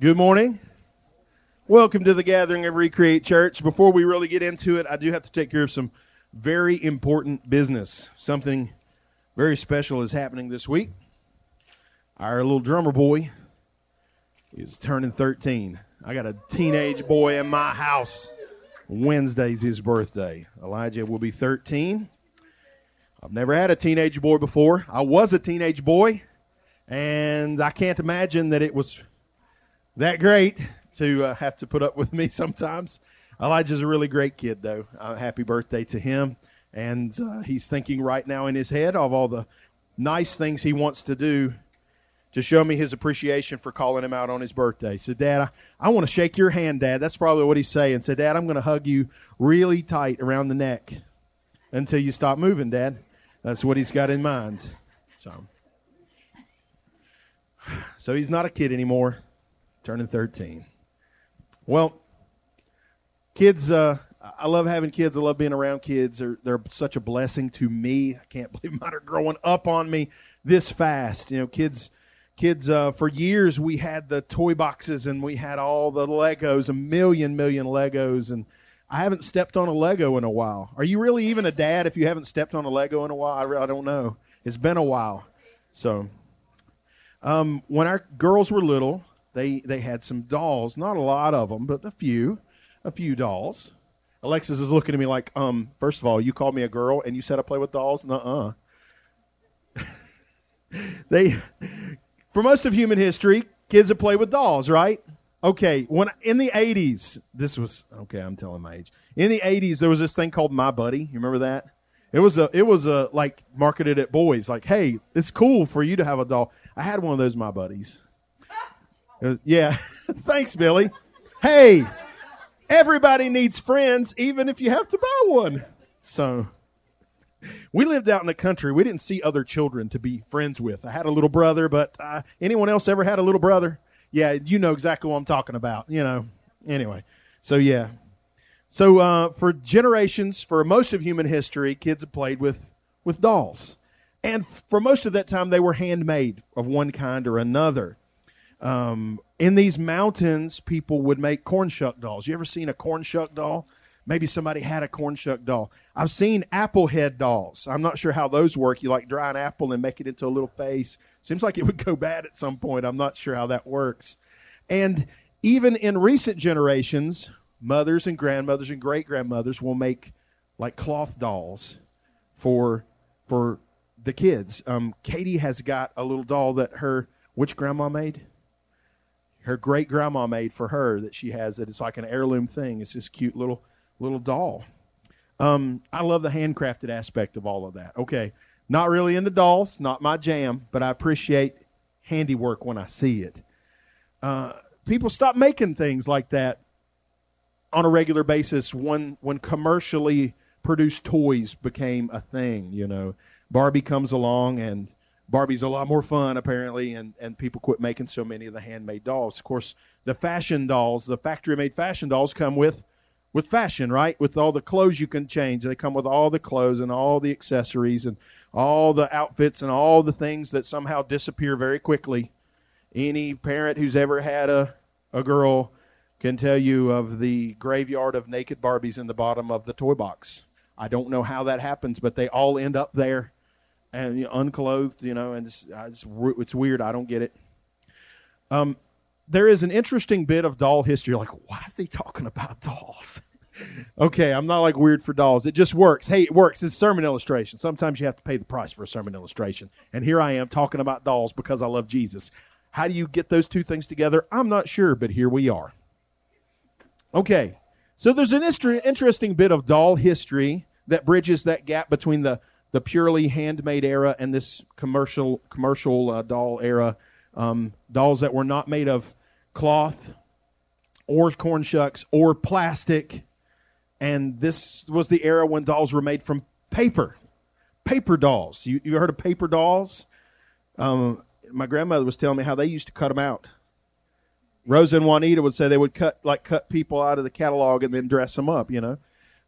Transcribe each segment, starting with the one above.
Good morning. Welcome to the gathering of Recreate Church. Before we really get into it, I do have to take care of some very important business. Something very special is happening this week. Our little drummer boy is turning 13. I got a teenage boy in my house. Wednesday's his birthday. Elijah will be 13. I've never had a teenage boy before. I was a teenage boy, and I can't imagine that it was that great to uh, have to put up with me sometimes. Elijah's a really great kid, though. Uh, happy birthday to him. And uh, he's thinking right now in his head of all the nice things he wants to do to show me his appreciation for calling him out on his birthday. So, Dad, I, I want to shake your hand, Dad. That's probably what he's saying. So, Dad, I'm going to hug you really tight around the neck until you stop moving, Dad. That's what he's got in mind. So, so he's not a kid anymore, turning 13. Well, kids, uh, I love having kids. I love being around kids. They're, they're such a blessing to me. I can't believe mine are growing up on me this fast. You know, kids kids uh, for years we had the toy boxes and we had all the legos a million million legos and i haven't stepped on a lego in a while are you really even a dad if you haven't stepped on a lego in a while i, I don't know it's been a while so um, when our girls were little they they had some dolls not a lot of them but a few a few dolls alexis is looking at me like um first of all you called me a girl and you said i play with dolls uh-uh they for most of human history, kids have played with dolls, right? Okay, when in the 80s, this was okay, I'm telling my age. In the 80s there was this thing called My Buddy. You remember that? It was a it was a like marketed at boys like, "Hey, it's cool for you to have a doll." I had one of those My Buddies. Was, yeah. Thanks, Billy. Hey, everybody needs friends even if you have to buy one. So, we lived out in the country. We didn't see other children to be friends with. I had a little brother, but uh, anyone else ever had a little brother? Yeah, you know exactly what I'm talking about. You know. Anyway, so yeah. So uh, for generations, for most of human history, kids have played with with dolls, and for most of that time, they were handmade of one kind or another. Um, in these mountains, people would make corn shuck dolls. You ever seen a corn shuck doll? Maybe somebody had a corn shuck doll. I've seen apple head dolls. I'm not sure how those work. You like dry an apple and make it into a little face. Seems like it would go bad at some point. I'm not sure how that works. And even in recent generations, mothers and grandmothers and great grandmothers will make like cloth dolls for for the kids. Um, Katie has got a little doll that her which grandma made? Her great grandma made for her that she has that it's like an heirloom thing. It's this cute little little doll. Um, I love the handcrafted aspect of all of that. Okay, not really into dolls, not my jam, but I appreciate handiwork when I see it. Uh, people stop making things like that on a regular basis when when commercially produced toys became a thing. You know, Barbie comes along and Barbie's a lot more fun apparently, and and people quit making so many of the handmade dolls. Of course, the fashion dolls, the factory made fashion dolls, come with with fashion, right? With all the clothes you can change. They come with all the clothes and all the accessories and all the outfits and all the things that somehow disappear very quickly. Any parent who's ever had a, a girl can tell you of the graveyard of naked Barbies in the bottom of the toy box. I don't know how that happens, but they all end up there and you know, unclothed, you know, and it's, it's, it's weird. I don't get it. Um, there is an interesting bit of doll history. Like, why is he talking about dolls? okay, I'm not like weird for dolls. It just works. Hey, it works. It's sermon illustration. Sometimes you have to pay the price for a sermon illustration. And here I am talking about dolls because I love Jesus. How do you get those two things together? I'm not sure, but here we are. Okay, so there's an interesting bit of doll history that bridges that gap between the, the purely handmade era and this commercial commercial uh, doll era. Um, dolls that were not made of cloth or corn shucks or plastic. And this was the era when dolls were made from paper. Paper dolls. You, you heard of paper dolls? Um, my grandmother was telling me how they used to cut them out. Rosa and Juanita would say they would cut like cut people out of the catalog and then dress them up. You know,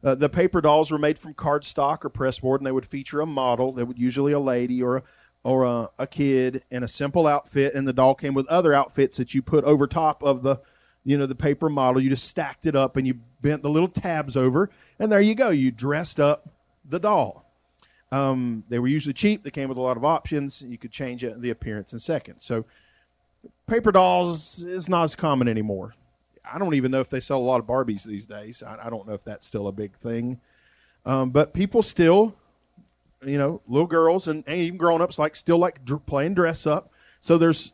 uh, the paper dolls were made from cardstock or pressboard, and they would feature a model. They would usually a lady or a or a, a kid in a simple outfit, and the doll came with other outfits that you put over top of the, you know, the paper model. You just stacked it up and you bent the little tabs over, and there you go. You dressed up the doll. Um, they were usually cheap. They came with a lot of options. You could change the appearance in seconds. So, paper dolls is not as common anymore. I don't even know if they sell a lot of Barbies these days. I, I don't know if that's still a big thing. Um, but people still you know, little girls and, and even grown ups like still like dr- playing dress up. So there's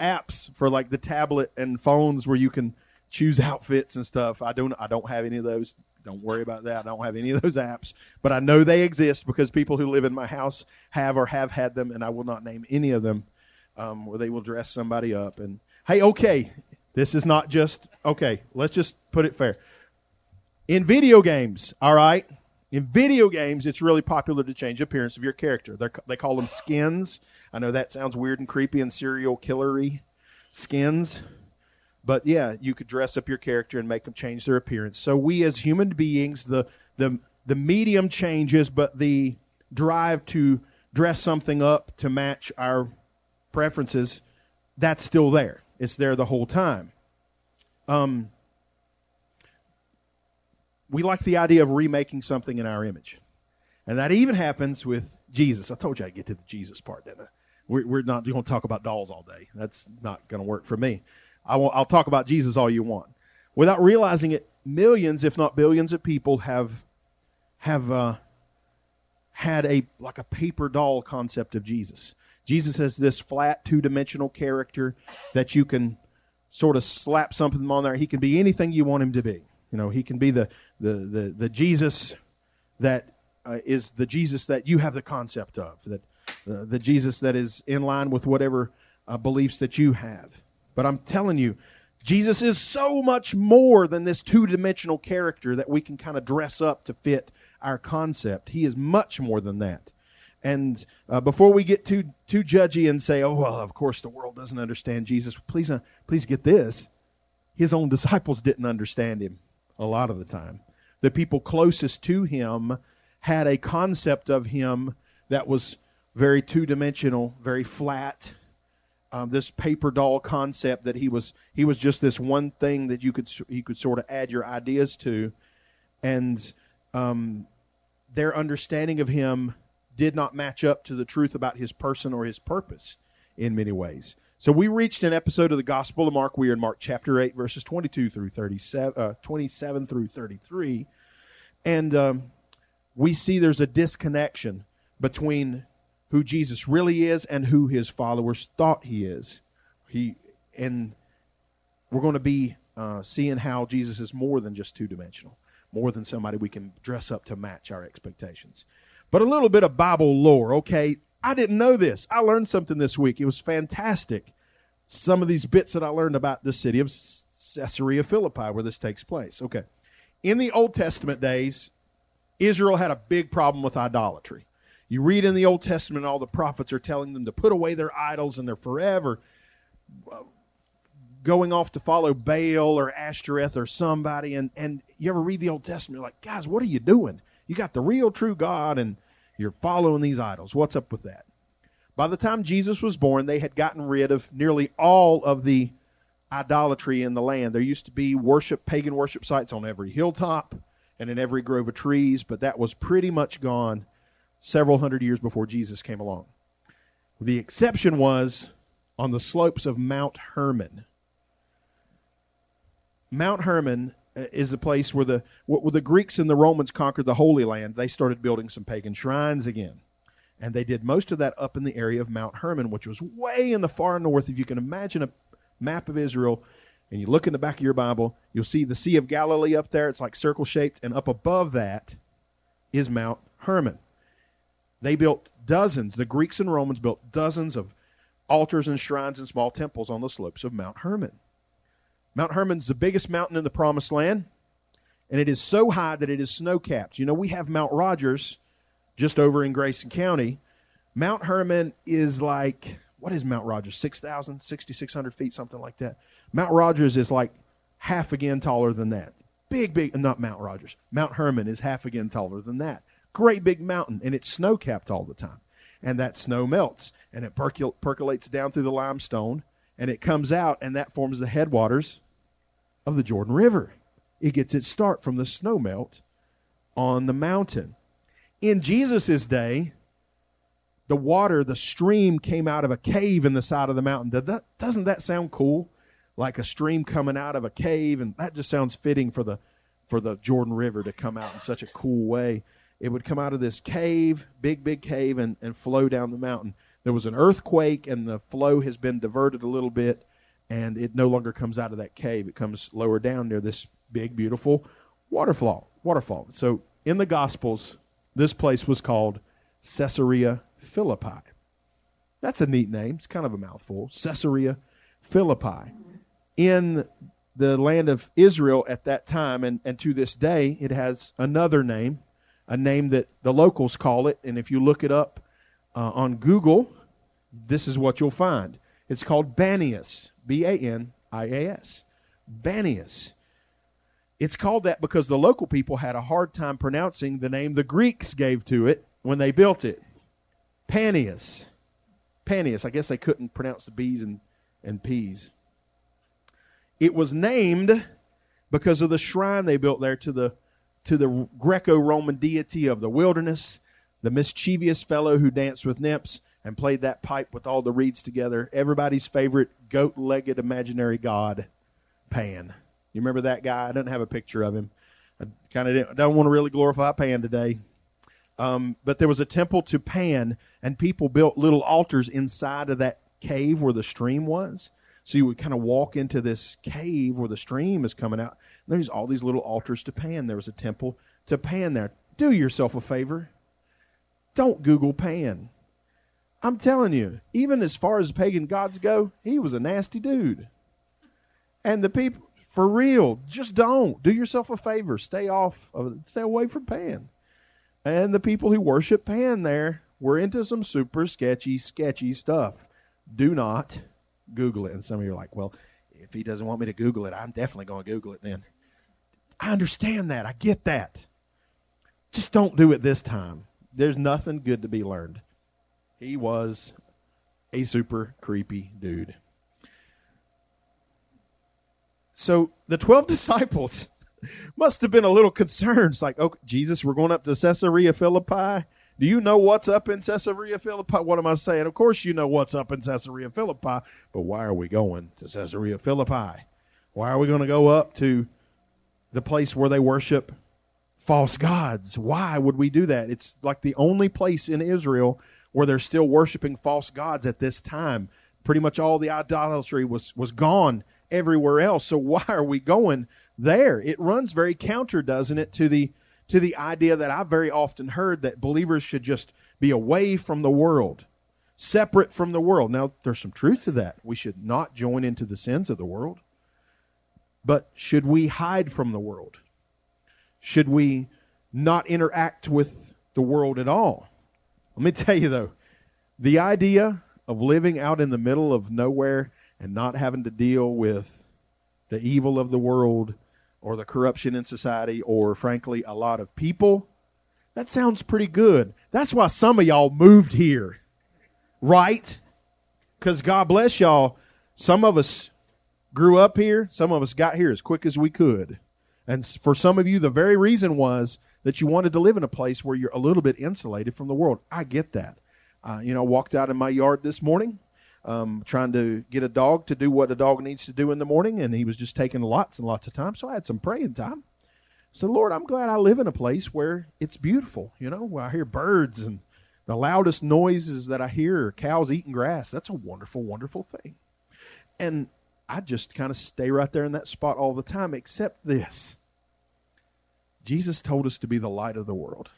apps for like the tablet and phones where you can choose outfits and stuff. I don't I don't have any of those. Don't worry about that. I don't have any of those apps, but I know they exist because people who live in my house have or have had them, and I will not name any of them. Um, where they will dress somebody up and hey, okay, this is not just okay. Let's just put it fair. In video games, all right, in video games, it's really popular to change appearance of your character. They're, they call them skins. I know that sounds weird and creepy and serial killery. Skins. But yeah, you could dress up your character and make them change their appearance. So we as human beings, the the the medium changes, but the drive to dress something up to match our preferences, that's still there. It's there the whole time. Um, we like the idea of remaking something in our image. And that even happens with Jesus. I told you I'd get to the Jesus part, didn't I? We're, we're not going to talk about dolls all day. That's not going to work for me. I will, I'll talk about Jesus all you want. Without realizing it, millions, if not billions, of people have have uh, had a like a paper doll concept of Jesus. Jesus has this flat, two dimensional character that you can sort of slap something on there. He can be anything you want him to be. You know, he can be the the the, the Jesus that uh, is the Jesus that you have the concept of, that uh, the Jesus that is in line with whatever uh, beliefs that you have. But I'm telling you, Jesus is so much more than this two dimensional character that we can kind of dress up to fit our concept. He is much more than that. And uh, before we get too too judgy and say, "Oh well, of course the world doesn't understand Jesus," please uh, please get this: His own disciples didn't understand him a lot of the time. The people closest to him had a concept of him that was very two dimensional, very flat. Um, this paper doll concept that he was he was just this one thing that you could you could sort of add your ideas to, and um, their understanding of him did not match up to the truth about his person or his purpose in many ways. So we reached an episode of the Gospel of Mark. We are in Mark chapter 8, verses 22 through 37, uh, 27 through 33. And um, we see there's a disconnection between who Jesus really is and who his followers thought he is. He and we're going to be uh, seeing how Jesus is more than just two dimensional, more than somebody we can dress up to match our expectations. But a little bit of Bible lore, okay? I didn't know this. I learned something this week. It was fantastic. Some of these bits that I learned about the city of Caesarea Philippi, where this takes place. Okay. In the Old Testament days, Israel had a big problem with idolatry. You read in the Old Testament, all the prophets are telling them to put away their idols, and they're forever uh, going off to follow Baal or Ashtoreth or somebody. And, and you ever read the Old Testament, you're like, guys, what are you doing? You got the real true God, and you're following these idols. What's up with that? By the time Jesus was born, they had gotten rid of nearly all of the idolatry in the land. There used to be worship, pagan worship sites on every hilltop and in every grove of trees, but that was pretty much gone several hundred years before Jesus came along. The exception was on the slopes of Mount Hermon. Mount Hermon Uh, is the place where the where the Greeks and the Romans conquered the Holy Land. They started building some pagan shrines again, and they did most of that up in the area of Mount Hermon, which was way in the far north. If you can imagine a map of Israel, and you look in the back of your Bible, you'll see the Sea of Galilee up there. It's like circle shaped, and up above that is Mount Hermon. They built dozens. The Greeks and Romans built dozens of altars and shrines and small temples on the slopes of Mount Hermon. Mount Hermon's the biggest mountain in the Promised Land, and it is so high that it is snow capped. You know, we have Mount Rogers just over in Grayson County. Mount Hermon is like, what is Mount Rogers? 6,000, 6,600 feet, something like that. Mount Rogers is like half again taller than that. Big, big, uh, not Mount Rogers. Mount Hermon is half again taller than that. Great big mountain, and it's snow capped all the time. and that snow melts and it percol- percolates down through the limestone and it comes out and that forms the headwaters of the Jordan River. It gets its start from the snow melt on the mountain. In Jesus' day, the water, the stream came out of a cave in the side of the mountain. Doesn't that sound cool? Like a stream coming out of a cave, and that just sounds fitting for the for the Jordan River to come out in such a cool way. It would come out of this cave, big, big cave, and, and flow down the mountain. There was an earthquake, and the flow has been diverted a little bit, and it no longer comes out of that cave. It comes lower down near this big, beautiful waterfall. Waterfall. So in the Gospels, this place was called Caesarea Philippi. That's a neat name. It's kind of a mouthful. Caesarea Philippi. In the land of Israel at that time, and, and to this day, it has another name, a name that the locals call it. And if you look it up uh, on Google, this is what you'll find. It's called Banias, B A N I A S. Banias. It's called that because the local people had a hard time pronouncing the name the Greeks gave to it when they built it. Panias. Panias. I guess they couldn't pronounce the B's and, and P's. It was named because of the shrine they built there to the to the Greco-Roman deity of the wilderness, the mischievous fellow who danced with nymphs and played that pipe with all the reeds together. Everybody's favorite goat-legged imaginary god, Pan. You remember that guy? I don't have a picture of him. I kind of don't want to really glorify Pan today. Um, but there was a temple to Pan, and people built little altars inside of that cave where the stream was. So you would kind of walk into this cave where the stream is coming out. there's all these little altars to Pan. There was a temple to Pan there. Do yourself a favor. Don't Google Pan. I'm telling you, even as far as pagan gods go, he was a nasty dude. And the people, for real, just don't. Do yourself a favor. Stay off, of, stay away from Pan. And the people who worship Pan there were into some super sketchy, sketchy stuff. Do not Google it. And some of you are like, well, if he doesn't want me to Google it, I'm definitely going to Google it then. I understand that. I get that. Just don't do it this time. There's nothing good to be learned. He was a super creepy dude. So the 12 disciples must have been a little concerned. It's like, oh, Jesus, we're going up to Caesarea Philippi. Do you know what's up in Caesarea Philippi? What am I saying? Of course you know what's up in Caesarea Philippi, but why are we going to Caesarea Philippi? Why are we going to go up to the place where they worship false gods? Why would we do that? It's like the only place in Israel where they're still worshiping false gods at this time. Pretty much all the idolatry was, was gone everywhere else. So why are we going there? It runs very counter, doesn't it, to the to the idea that I've very often heard that believers should just be away from the world, separate from the world. Now, there's some truth to that. We should not join into the sins of the world. But should we hide from the world? Should we not interact with the world at all? Let me tell you, though, the idea of living out in the middle of nowhere and not having to deal with the evil of the world or the corruption in society or, frankly, a lot of people, that sounds pretty good. That's why some of y'all moved here, right? Because God bless y'all. Some of us grew up here, some of us got here as quick as we could. And for some of you, the very reason was that you wanted to live in a place where you're a little bit insulated from the world. I get that. Uh, you know, walked out in my yard this morning um, trying to get a dog to do what a dog needs to do in the morning, and he was just taking lots and lots of time. So I had some praying time. So Lord, I'm glad I live in a place where it's beautiful. You know, where I hear birds and the loudest noises that I hear are cows eating grass. That's a wonderful, wonderful thing. And I just kind of stay right there in that spot all the time, except this. Jesus told us to be the light of the world.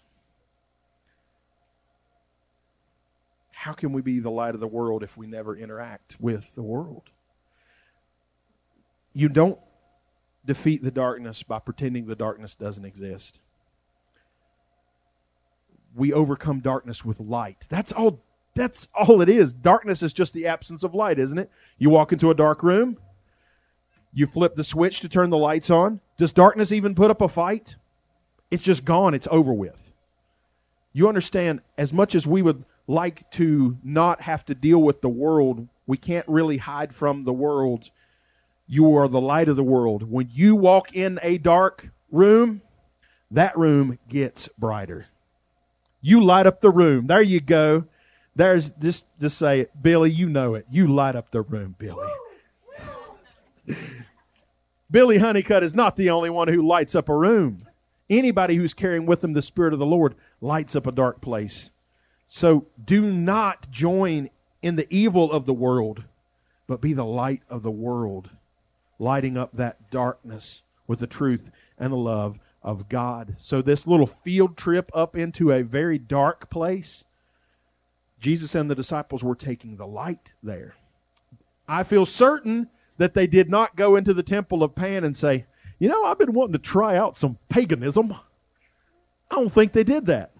how can we be the light of the world if we never interact with the world? You don't defeat the darkness by pretending the darkness doesn't exist. We overcome darkness with light. That's all that's all it is. Darkness is just the absence of light, isn't it? You walk into a dark room, you flip the switch to turn the lights on. Does darkness even put up a fight? It's just gone, it's over with. You understand, as much as we would like to not have to deal with the world. We can't really hide from the world. You are the light of the world. When you walk in a dark room, that room gets brighter. You light up the room. There you go. There's just just say it, Billy. You know it. You light up the room, Billy. Billy Honeycutt is not the only one who lights up a room. Anybody who's carrying with them the Spirit of the Lord lights up a dark place. So do not join in the evil of the world, but be the light of the world, lighting up that darkness with the truth and the love of God. So, this little field trip up into a very dark place, Jesus and the disciples were taking the light there. I feel certain that they did not go into the temple of Pan and say, You know, I've been wanting to try out some paganism. I don't think they did that.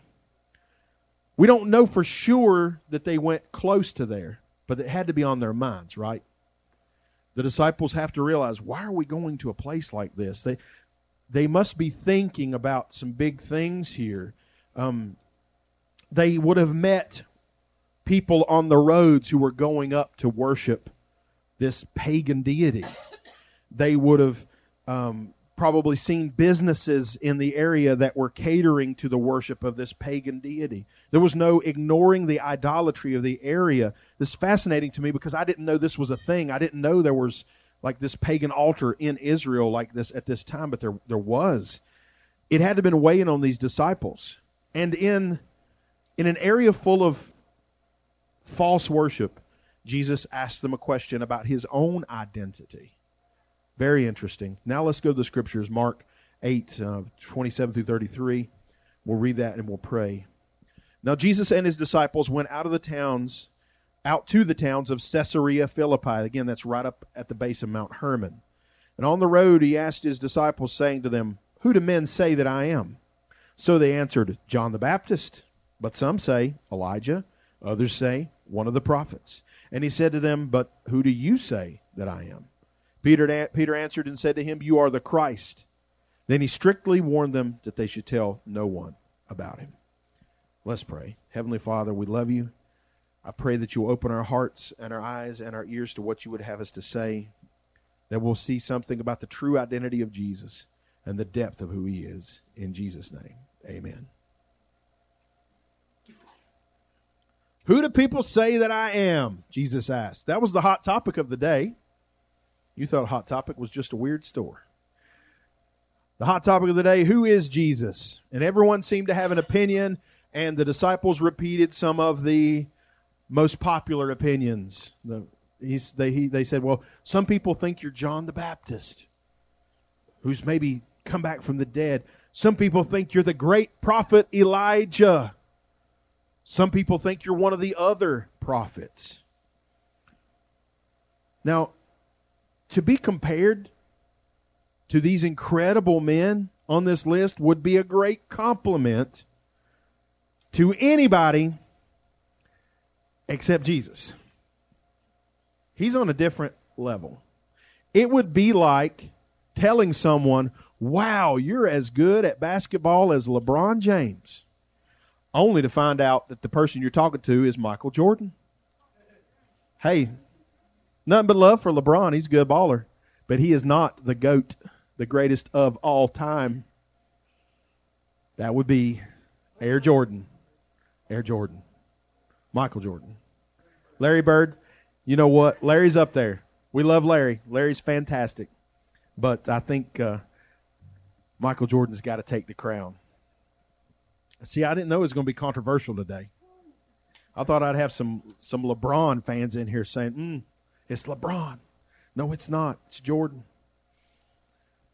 We don't know for sure that they went close to there, but it had to be on their minds, right? The disciples have to realize why are we going to a place like this? They, they must be thinking about some big things here. Um, they would have met people on the roads who were going up to worship this pagan deity. They would have um, probably seen businesses in the area that were catering to the worship of this pagan deity. There was no ignoring the idolatry of the area. This is fascinating to me because I didn't know this was a thing. I didn't know there was like this pagan altar in Israel like this at this time, but there there was. It had to have been weighing on these disciples. And in in an area full of false worship, Jesus asked them a question about his own identity. Very interesting. Now let's go to the scriptures. Mark 8, uh, 27 through 33. We'll read that and we'll pray. Now Jesus and his disciples went out of the towns out to the towns of Caesarea Philippi. Again, that's right up at the base of Mount Hermon. And on the road, he asked his disciples, saying to them, Who do men say that I am? So they answered, John the Baptist. But some say, Elijah. Others say, one of the prophets. And he said to them, But who do you say that I am? Peter, Peter answered and said to him, You are the Christ. Then he strictly warned them that they should tell no one about him. Let's pray. Heavenly Father, we love you. I pray that you'll open our hearts and our eyes and our ears to what you would have us to say, that we'll see something about the true identity of Jesus and the depth of who he is. In Jesus' name, amen. Who do people say that I am? Jesus asked. That was the hot topic of the day. You thought Hot Topic was just a weird store. The hot topic of the day who is Jesus? And everyone seemed to have an opinion, and the disciples repeated some of the most popular opinions. The, they, he, they said, well, some people think you're John the Baptist, who's maybe come back from the dead. Some people think you're the great prophet Elijah. Some people think you're one of the other prophets. Now, to be compared to these incredible men on this list would be a great compliment to anybody except Jesus. He's on a different level. It would be like telling someone, wow, you're as good at basketball as LeBron James, only to find out that the person you're talking to is Michael Jordan. Hey, nothing but love for LeBron. He's a good baller, but he is not the GOAT, the greatest of all time. That would be Air Jordan. Air Jordan. Michael Jordan. Larry Bird, you know what? Larry's up there. We love Larry. Larry's fantastic. But I think uh, Michael Jordan's got to take the crown. See, I didn't know it was going to be controversial today. I thought I'd have some some LeBron fans in here saying, mm, "It's LeBron." No, it's not. It's Jordan.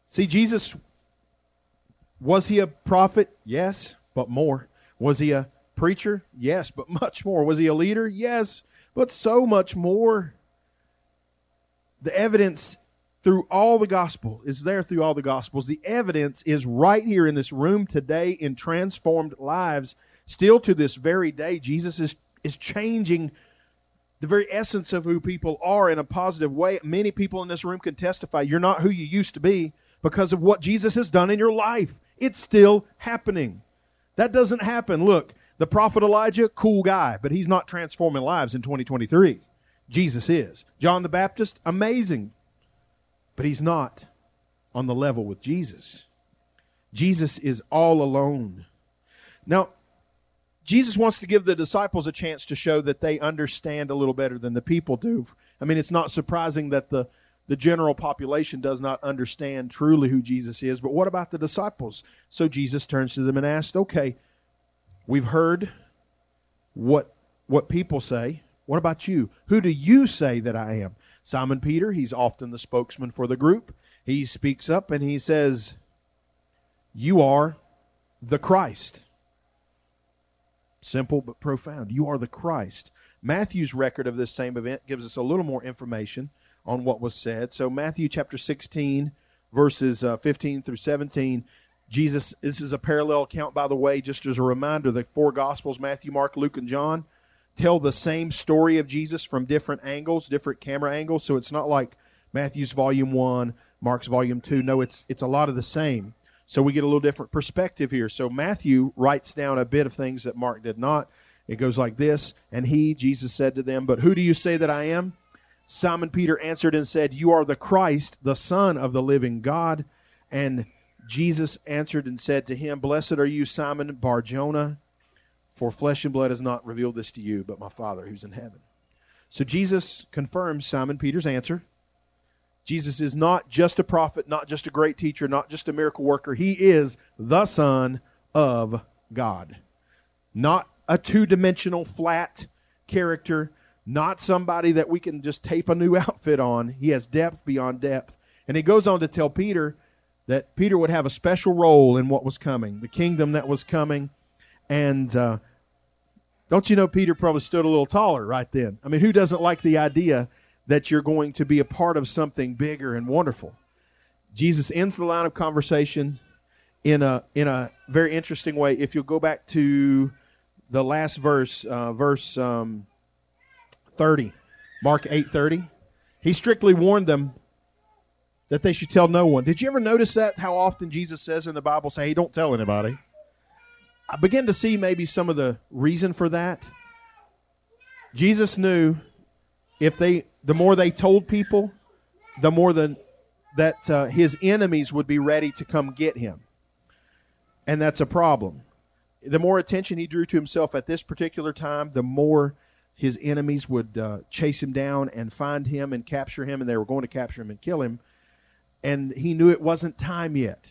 See, Jesus was he a prophet? Yes, but more. Was he a Preacher? Yes, but much more. Was he a leader? Yes, but so much more. The evidence through all the gospel is there through all the gospels. The evidence is right here in this room today in transformed lives. Still to this very day, Jesus is, is changing the very essence of who people are in a positive way. Many people in this room can testify you're not who you used to be because of what Jesus has done in your life. It's still happening. That doesn't happen. Look, The prophet Elijah, cool guy, but he's not transforming lives in 2023. Jesus is. John the Baptist, amazing, but he's not on the level with Jesus. Jesus is all alone. Now, Jesus wants to give the disciples a chance to show that they understand a little better than the people do. I mean, it's not surprising that the, the general population does not understand truly who Jesus is, but what about the disciples? So Jesus turns to them and asks, Okay, we've heard what, what people say. What about you? Who do you say that I am? Simon Peter, he's often the spokesman for the group. He speaks up and he says, You are the Christ. Simple but profound. You are the Christ. Matthew's record of this same event gives us a little more information on what was said. So, Matthew chapter 16, verses uh, 15 through 17, Jesus, this is a parallel account, by the way, just as a reminder the four Gospels, Matthew, Mark, Luke, and John, tell the same story of Jesus from different angles, different camera angles. So it's not like Matthew's volume one, Mark's volume two. No, it's it's a lot of the same. So we get a little different perspective here. So Matthew writes down a bit of things that Mark did not. It goes like this And he, Jesus, said to them, But who do you say that I am? Simon Peter answered and said, You are the Christ, the Son of the living God. And Jesus answered and said to him, Blessed are you, Simon Barjona, for flesh and blood has not revealed this to you, but my Father who's in heaven. So Jesus confirms Simon Peter's answer. Jesus is not just a prophet, not just a great teacher, not just a miracle worker. He is the Son of God. Not a two dimensional, flat character, not somebody that we can just tape a new outfit on. He has depth beyond depth. And he goes on to tell Peter that Peter would have a special role in what was coming, the kingdom that was coming. And uh, don't you know Peter probably stood a little taller right then? I mean, who doesn't like the idea that you're going to be a part of something bigger and wonderful? Jesus ends the line of conversation in a in a very interesting way. If you'll go back to the last verse, uh, verse um, thirty, Mark eight thirty, he strictly warned them that they should tell no one. Did you ever notice that? How often Jesus says in the Bible, "Say, hey, don't tell anybody." I begin to see maybe some of the reason for that. Jesus knew if they, the more they told people, the more the, that uh, his enemies would be ready to come get him. And that's a problem. The more attention he drew to himself at this particular time, the more his enemies would uh, chase him down and find him and capture him, and they were going to capture him and kill him. And he knew it wasn't time yet.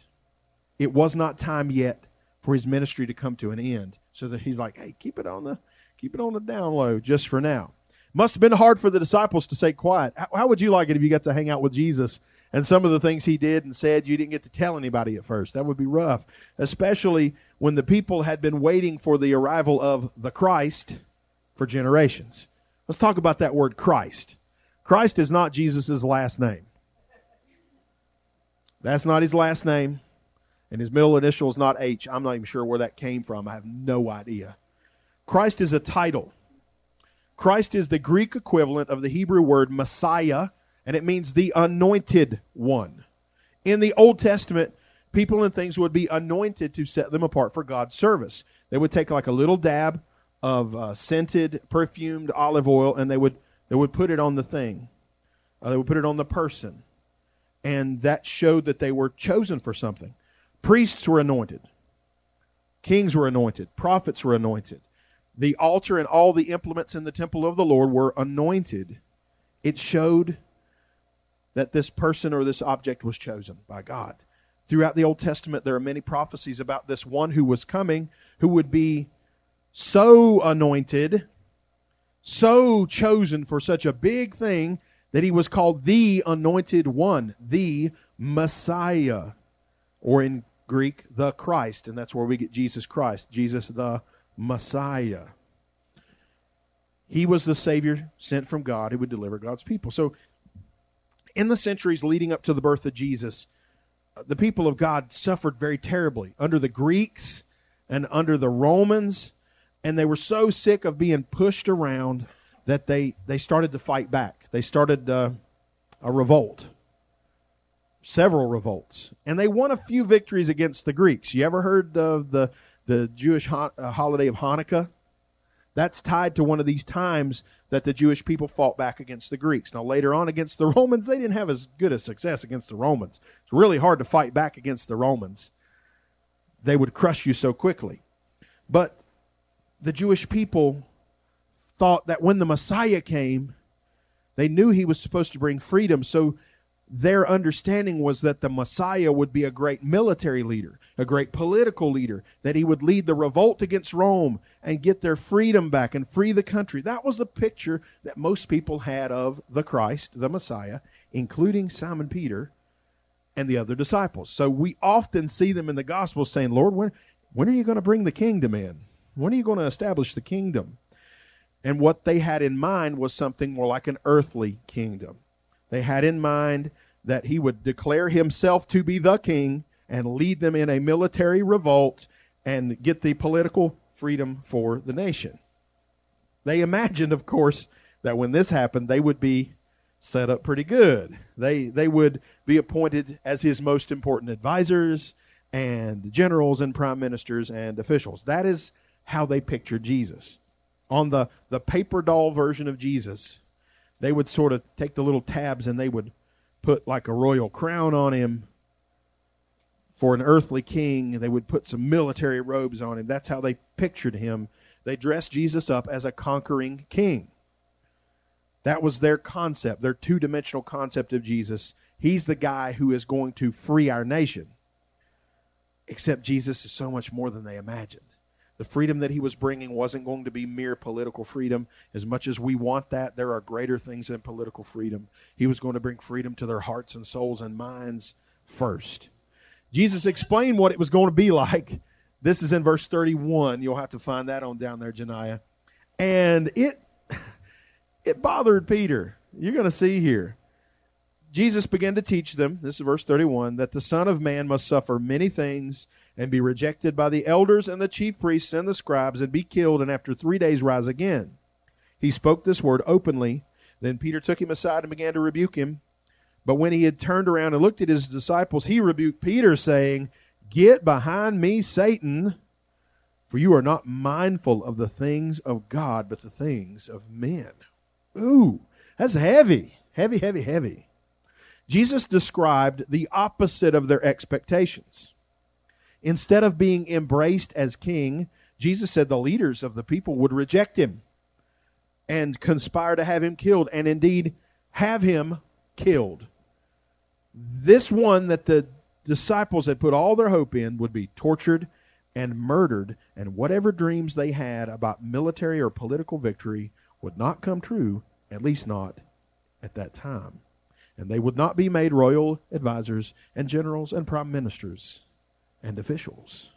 It was not time yet for his ministry to come to an end. So that he's like, hey, keep it on the keep it on the down low just for now. Must have been hard for the disciples to stay quiet. How, how would you like it if you got to hang out with Jesus and some of the things he did and said you didn't get to tell anybody at first? That would be rough, especially when the people had been waiting for the arrival of the Christ for generations. Let's talk about that word Christ. Christ is not Jesus' last name. That's not his last name and his middle initial is not H. I'm not even sure where that came from. I have no idea. Christ is a title. Christ is the Greek equivalent of the Hebrew word Messiah, and it means the anointed one. In the Old Testament, people and things would be anointed to set them apart for God's service. They would take like a little dab of uh, scented, perfumed olive oil, and they would they would put it on the thing. Uh, they would put it on the person, and that showed that they were chosen for something. Priests were anointed. Kings were anointed. Prophets were anointed. The altar and all the implements in the temple of the Lord were anointed. It showed that this person or this object was chosen by God. Throughout the Old Testament, there are many prophecies about this one who was coming who would be so anointed, so chosen for such a big thing that he was called the anointed one, the Messiah. Or in Greek, the Christ, and that's where we get Jesus Christ, Jesus the Messiah. He was the Savior sent from God who would deliver God's people. So, in the centuries leading up to the birth of Jesus, uh, the people of God suffered very terribly under the Greeks and under the Romans, and they were so sick of being pushed around that they, they started to fight back. They started uh, a revolt several revolts, and they won a few victories against the Greeks. You ever heard of the the Jewish ho- uh, holiday of Hanukkah. That's tied to one of these times that the Jewish people fought back against the Greeks. Now, later on against the Romans, they didn't have as good a success against the Romans. It's really hard to fight back against the Romans. They would crush you so quickly. But the Jewish people thought that when the Messiah came, they knew he was supposed to bring freedom. So their understanding was that the Messiah would be a great military leader, a great political leader, that he would lead the revolt against Rome and get their freedom back and free the country. That was the picture that most people had of the Christ, the Messiah, including Simon Peter and the other disciples. So we often see them in the Gospels saying, Lord, when, when are you going to bring the kingdom in? When are you going to establish the kingdom? And what they had in mind was something more like an earthly kingdom. They had in mind that he would declare himself to be the king and lead them in a military revolt and get the political freedom for the nation. They imagined, of course, that when this happened, they would be set up pretty good. They they would be appointed as his most important advisors and generals and prime ministers and officials. That is how they pictured Jesus. On the, the paper doll version of Jesus, they would sort of take the little tabs and they would put like a royal crown on him for an earthly king. They would put some military robes on him. That's how they pictured him. They dressed Jesus up as a conquering king. That was their concept, their two dimensional concept of Jesus. He's the guy who is going to free our nation. Except Jesus is so much more than they imagined. The freedom that he was bringing wasn't going to be mere political freedom. As much as we want that, there are greater things than political freedom. He was going to bring freedom to their hearts and souls and minds first. Jesus explained what it was going to be like. This is in verse 31. You'll have to find that on down there, Janiah. And it it bothered Peter. You're going to see here. Jesus began to teach them, this is verse 31, that the Son of Man must suffer many things and be rejected by the elders and the chief priests and the scribes and be killed and after three days rise again. He spoke this word openly. Then Peter took him aside and began to rebuke him. But when he had turned around and looked at his disciples, he rebuked Peter, saying, Get behind me, Satan, for you are not mindful of the things of God, but the things of men. Ooh, that's heavy. Heavy, heavy, heavy. Jesus described the opposite of their expectations. Instead of being embraced as king, Jesus said the leaders of the people would reject him and conspire to have him killed, and indeed have him killed. This one that the disciples had put all their hope in would be tortured and murdered, and whatever dreams they had about military or political victory would not come true, at least not at that time. And they would not be made royal advisors and generals and prime ministers and officials.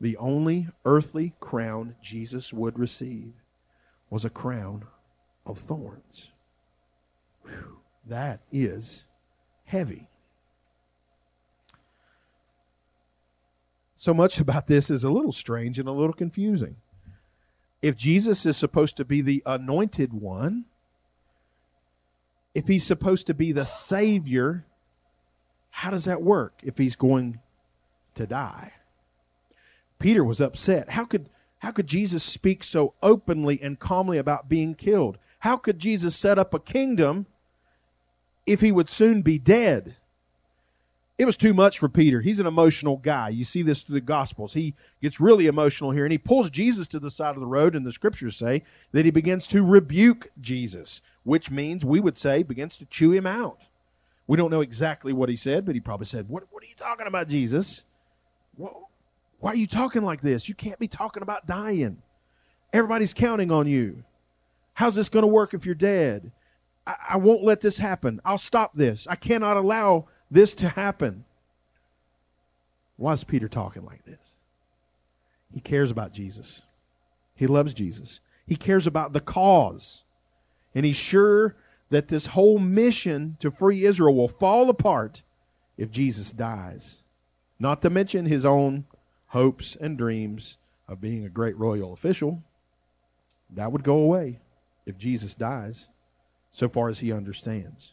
The only earthly crown Jesus would receive was a crown of thorns. Whew, that is heavy. So much about this is a little strange and a little confusing. If Jesus is supposed to be the anointed one, if he's supposed to be the Savior, how does that work if he's going to die. Peter was upset. How could, how could Jesus speak so openly and calmly about being killed? How could Jesus set up a kingdom if he would soon be dead? It was too much for Peter. He's an emotional guy. You see this through the Gospels. He gets really emotional here, and he pulls Jesus to the side of the road, and the scriptures say that he begins to rebuke Jesus, which means we would say begins to chew him out. We don't know exactly what he said, but he probably said, What, what are you talking about, Jesus? Why are you talking like this? You can't be talking about dying. Everybody's counting on you. How's this going to work if you're dead? I, I won't let this happen. I'll stop this. I cannot allow this to happen. Why is Peter talking like this? He cares about Jesus. He loves Jesus. He cares about the cause. And he's sure that this whole mission to free Israel will fall apart if Jesus dies. Not to mention his own hopes and dreams of being a great royal official. That would go away if Jesus dies, so far as he understands.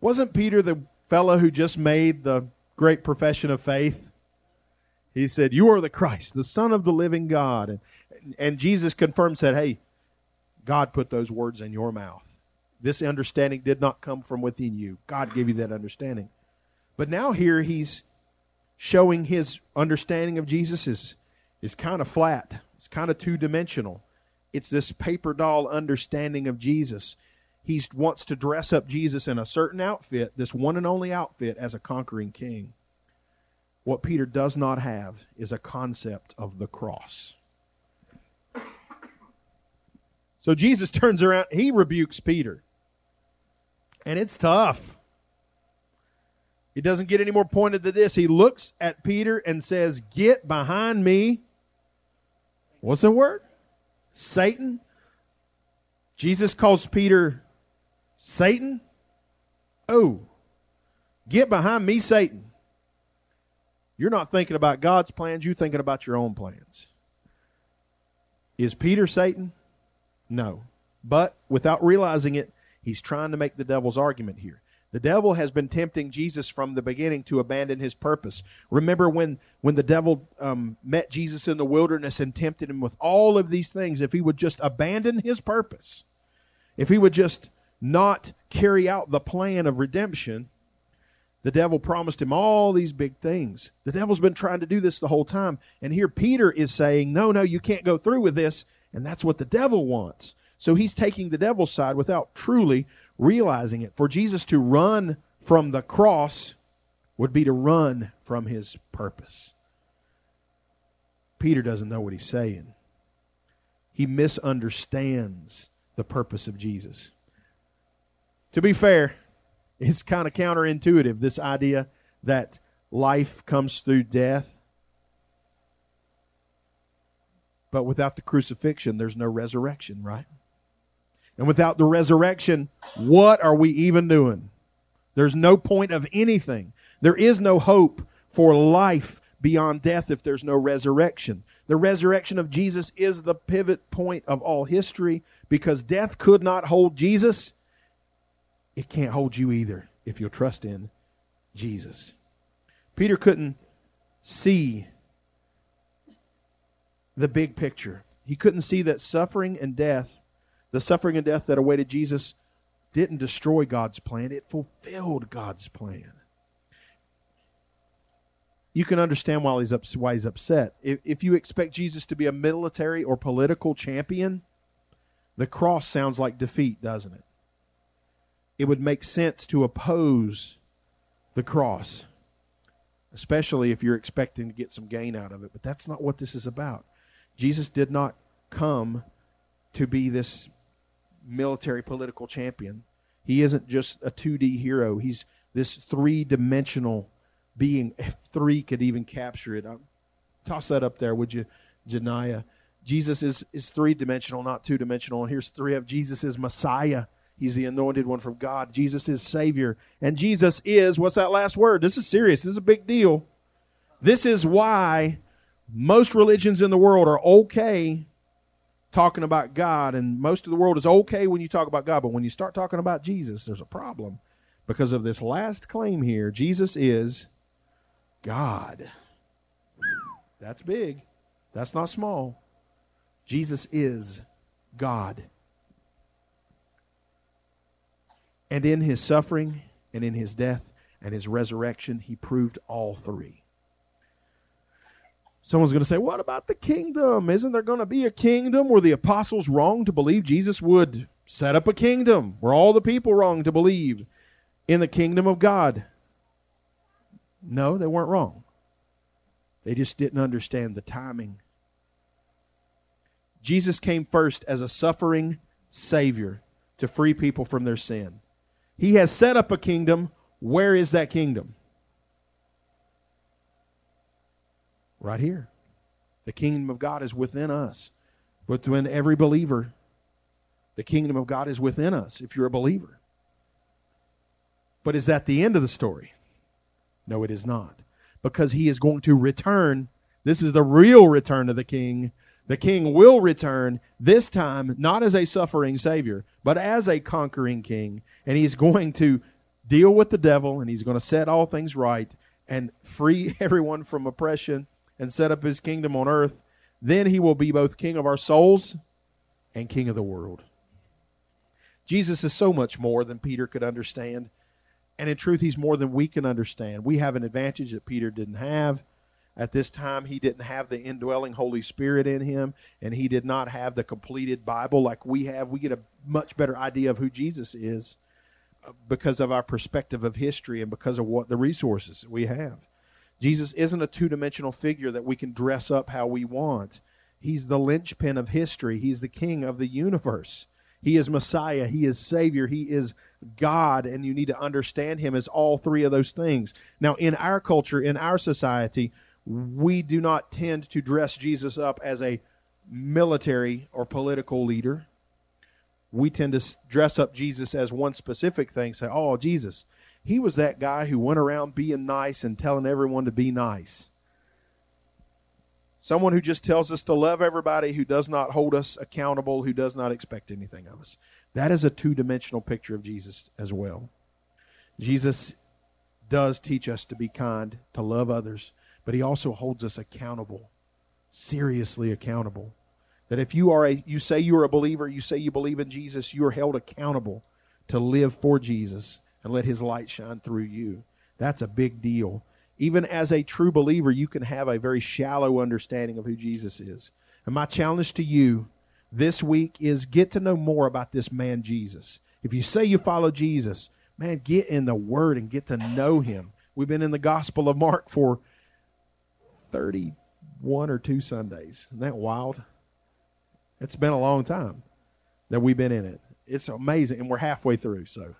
Wasn't Peter the fellow who just made the great profession of faith? He said, You are the Christ, the Son of the living God. And, and Jesus confirmed, said, Hey, God put those words in your mouth. This understanding did not come from within you. God gave you that understanding. But now here he's showing his understanding of Jesus is, is kind of flat. It's kind of two dimensional. It's this paper doll understanding of Jesus. He wants to dress up Jesus in a certain outfit, this one and only outfit, as a conquering king. What Peter does not have is a concept of the cross. So Jesus turns around, he rebukes Peter. And it's tough. He doesn't get any more pointed than this. He looks at Peter and says, Get behind me. What's the word? Satan. Jesus calls Peter Satan. Oh, get behind me, Satan. You're not thinking about God's plans, you're thinking about your own plans. Is Peter Satan? No. But without realizing it, he's trying to make the devil's argument here. The devil has been tempting Jesus from the beginning to abandon his purpose. Remember when, when the devil um, met Jesus in the wilderness and tempted him with all of these things, if he would just abandon his purpose, if he would just not carry out the plan of redemption, the devil promised him all these big things. The devil's been trying to do this the whole time. And here Peter is saying, No, no, you can't go through with this. And that's what the devil wants. So he's taking the devil's side without truly realizing it. For Jesus to run from the cross would be to run from his purpose. Peter doesn't know what he's saying. He misunderstands the purpose of Jesus. To be fair, it's kind of counterintuitive, this idea that life comes through death. But without the crucifixion, there's no resurrection, right? And without the resurrection, what are we even doing? There's no point of anything. There is no hope for life beyond death if there's no resurrection. The resurrection of Jesus is the pivot point of all history because death could not hold Jesus. It can't hold you either if you'll trust in Jesus. Peter couldn't see the big picture. He couldn't see that suffering and death the suffering and death that awaited Jesus didn't destroy God's plan, it fulfilled God's plan. You can understand why he's, ups- why he's upset. If, if you expect Jesus to be a military or political champion, the cross sounds like defeat, doesn't it? It would make sense to oppose the cross, especially if you're expecting to get some gain out of it. But that's not what this is about. Jesus did not come to be this military political champion. He isn't just a 2D hero. He's this three dimensional being. If three could even capture it. I'll toss that up there, would you, Janaya? Jesus is, is three dimensional, not two dimensional. And here's three of Jesus is Messiah. He's the anointed one from God. Jesus is Savior. And Jesus is, what's that last word? This is serious. This is a big deal. This is why most religions in the world are okay talking about God, and most of the world is okay when you talk about God, but when you start talking about Jesus, there's a problem because of this last claim here. Jesus is God. That's big. That's not small. Jesus is God. And in his suffering and in his death and his resurrection, he proved all three. Someone's going to say, What about the kingdom? Isn't there going to be a kingdom? Were the apostles wrong to believe Jesus would set up a kingdom? Were all the people wrong to believe in the kingdom of God? No, they weren't wrong. They just didn't understand the timing. Jesus came first as a suffering Savior to free people from their sin. He has set up a kingdom. Where is that kingdom? Right here. The kingdom of God is within us. Within every believer, the kingdom of God is within us if you're a believer. But is that the end of the story? No, it is not. Because he is going to return. This is the real return of the king. The king will return, this time not as a suffering savior, but as a conquering king. And he's going to deal with the devil and he's going to set all things right and free everyone from oppression and set up his kingdom on earth, then he will be both king of our souls and king of the world. Jesus is so much more than Peter could understand. And in truth, he's more than we can understand. We have an advantage that Peter didn't have. At this time, he didn't have the indwelling Holy Spirit in him, and he did not have the completed Bible like we have. We get a much better idea of who Jesus is uh, because of our perspective of history and because of what the resources we have. Jesus isn't a two dimensional figure that we can dress up how we want. He's the linchpin of history, He's the king of the universe. He is Messiah. He is Savior. He is God. And you need to understand Him as all three of those things. Now, in our culture, in our society, we do not tend to dress Jesus up as a military or political leader. We tend to dress up Jesus as one specific thing. Say, oh, Jesus, he was that guy who went around being nice and telling everyone to be nice. Someone who just tells us to love everybody, who does not hold us accountable, who does not expect anything of us. That is a two dimensional picture of Jesus as well. Jesus does teach us to be kind, to love others, but he also holds us accountable, seriously accountable. That if you are a you say you are a believer, you say you believe in Jesus, you are held accountable to live for Jesus and let his light shine through you. That's a big deal even as a true believer, you can have a very shallow understanding of who Jesus is. And my challenge to you this week is get to know more about this man, Jesus. If you say you follow Jesus, man, get in the Word and get to know him. We've been in the Gospel of Mark for 31 or 2 Sundays. Isn't that wild? It's been a long time that we've been in it. It's amazing, and we're halfway through, so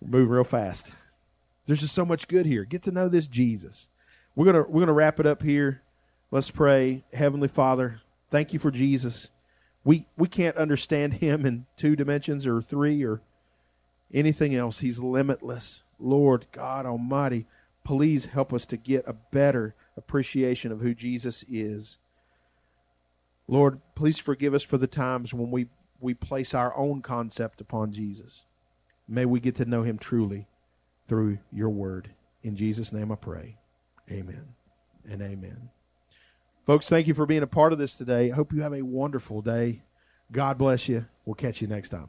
moving real fast. There's just so much good here. Get to know this Jesus. We're gonna we're gonna wrap it up here. Let's pray. Heavenly Father, thank you for Jesus. We we can't understand him in two dimensions or three or anything else. He's limitless. Lord God Almighty, please help us to get a better appreciation of who Jesus is. Lord, please forgive us for the times when we, we place our own concept upon Jesus. May we get to know him truly through your word. In Jesus' name I pray. Amen and amen. Folks, thank you for being a part of this today. I hope you have a wonderful day. God bless you. We'll catch you next time.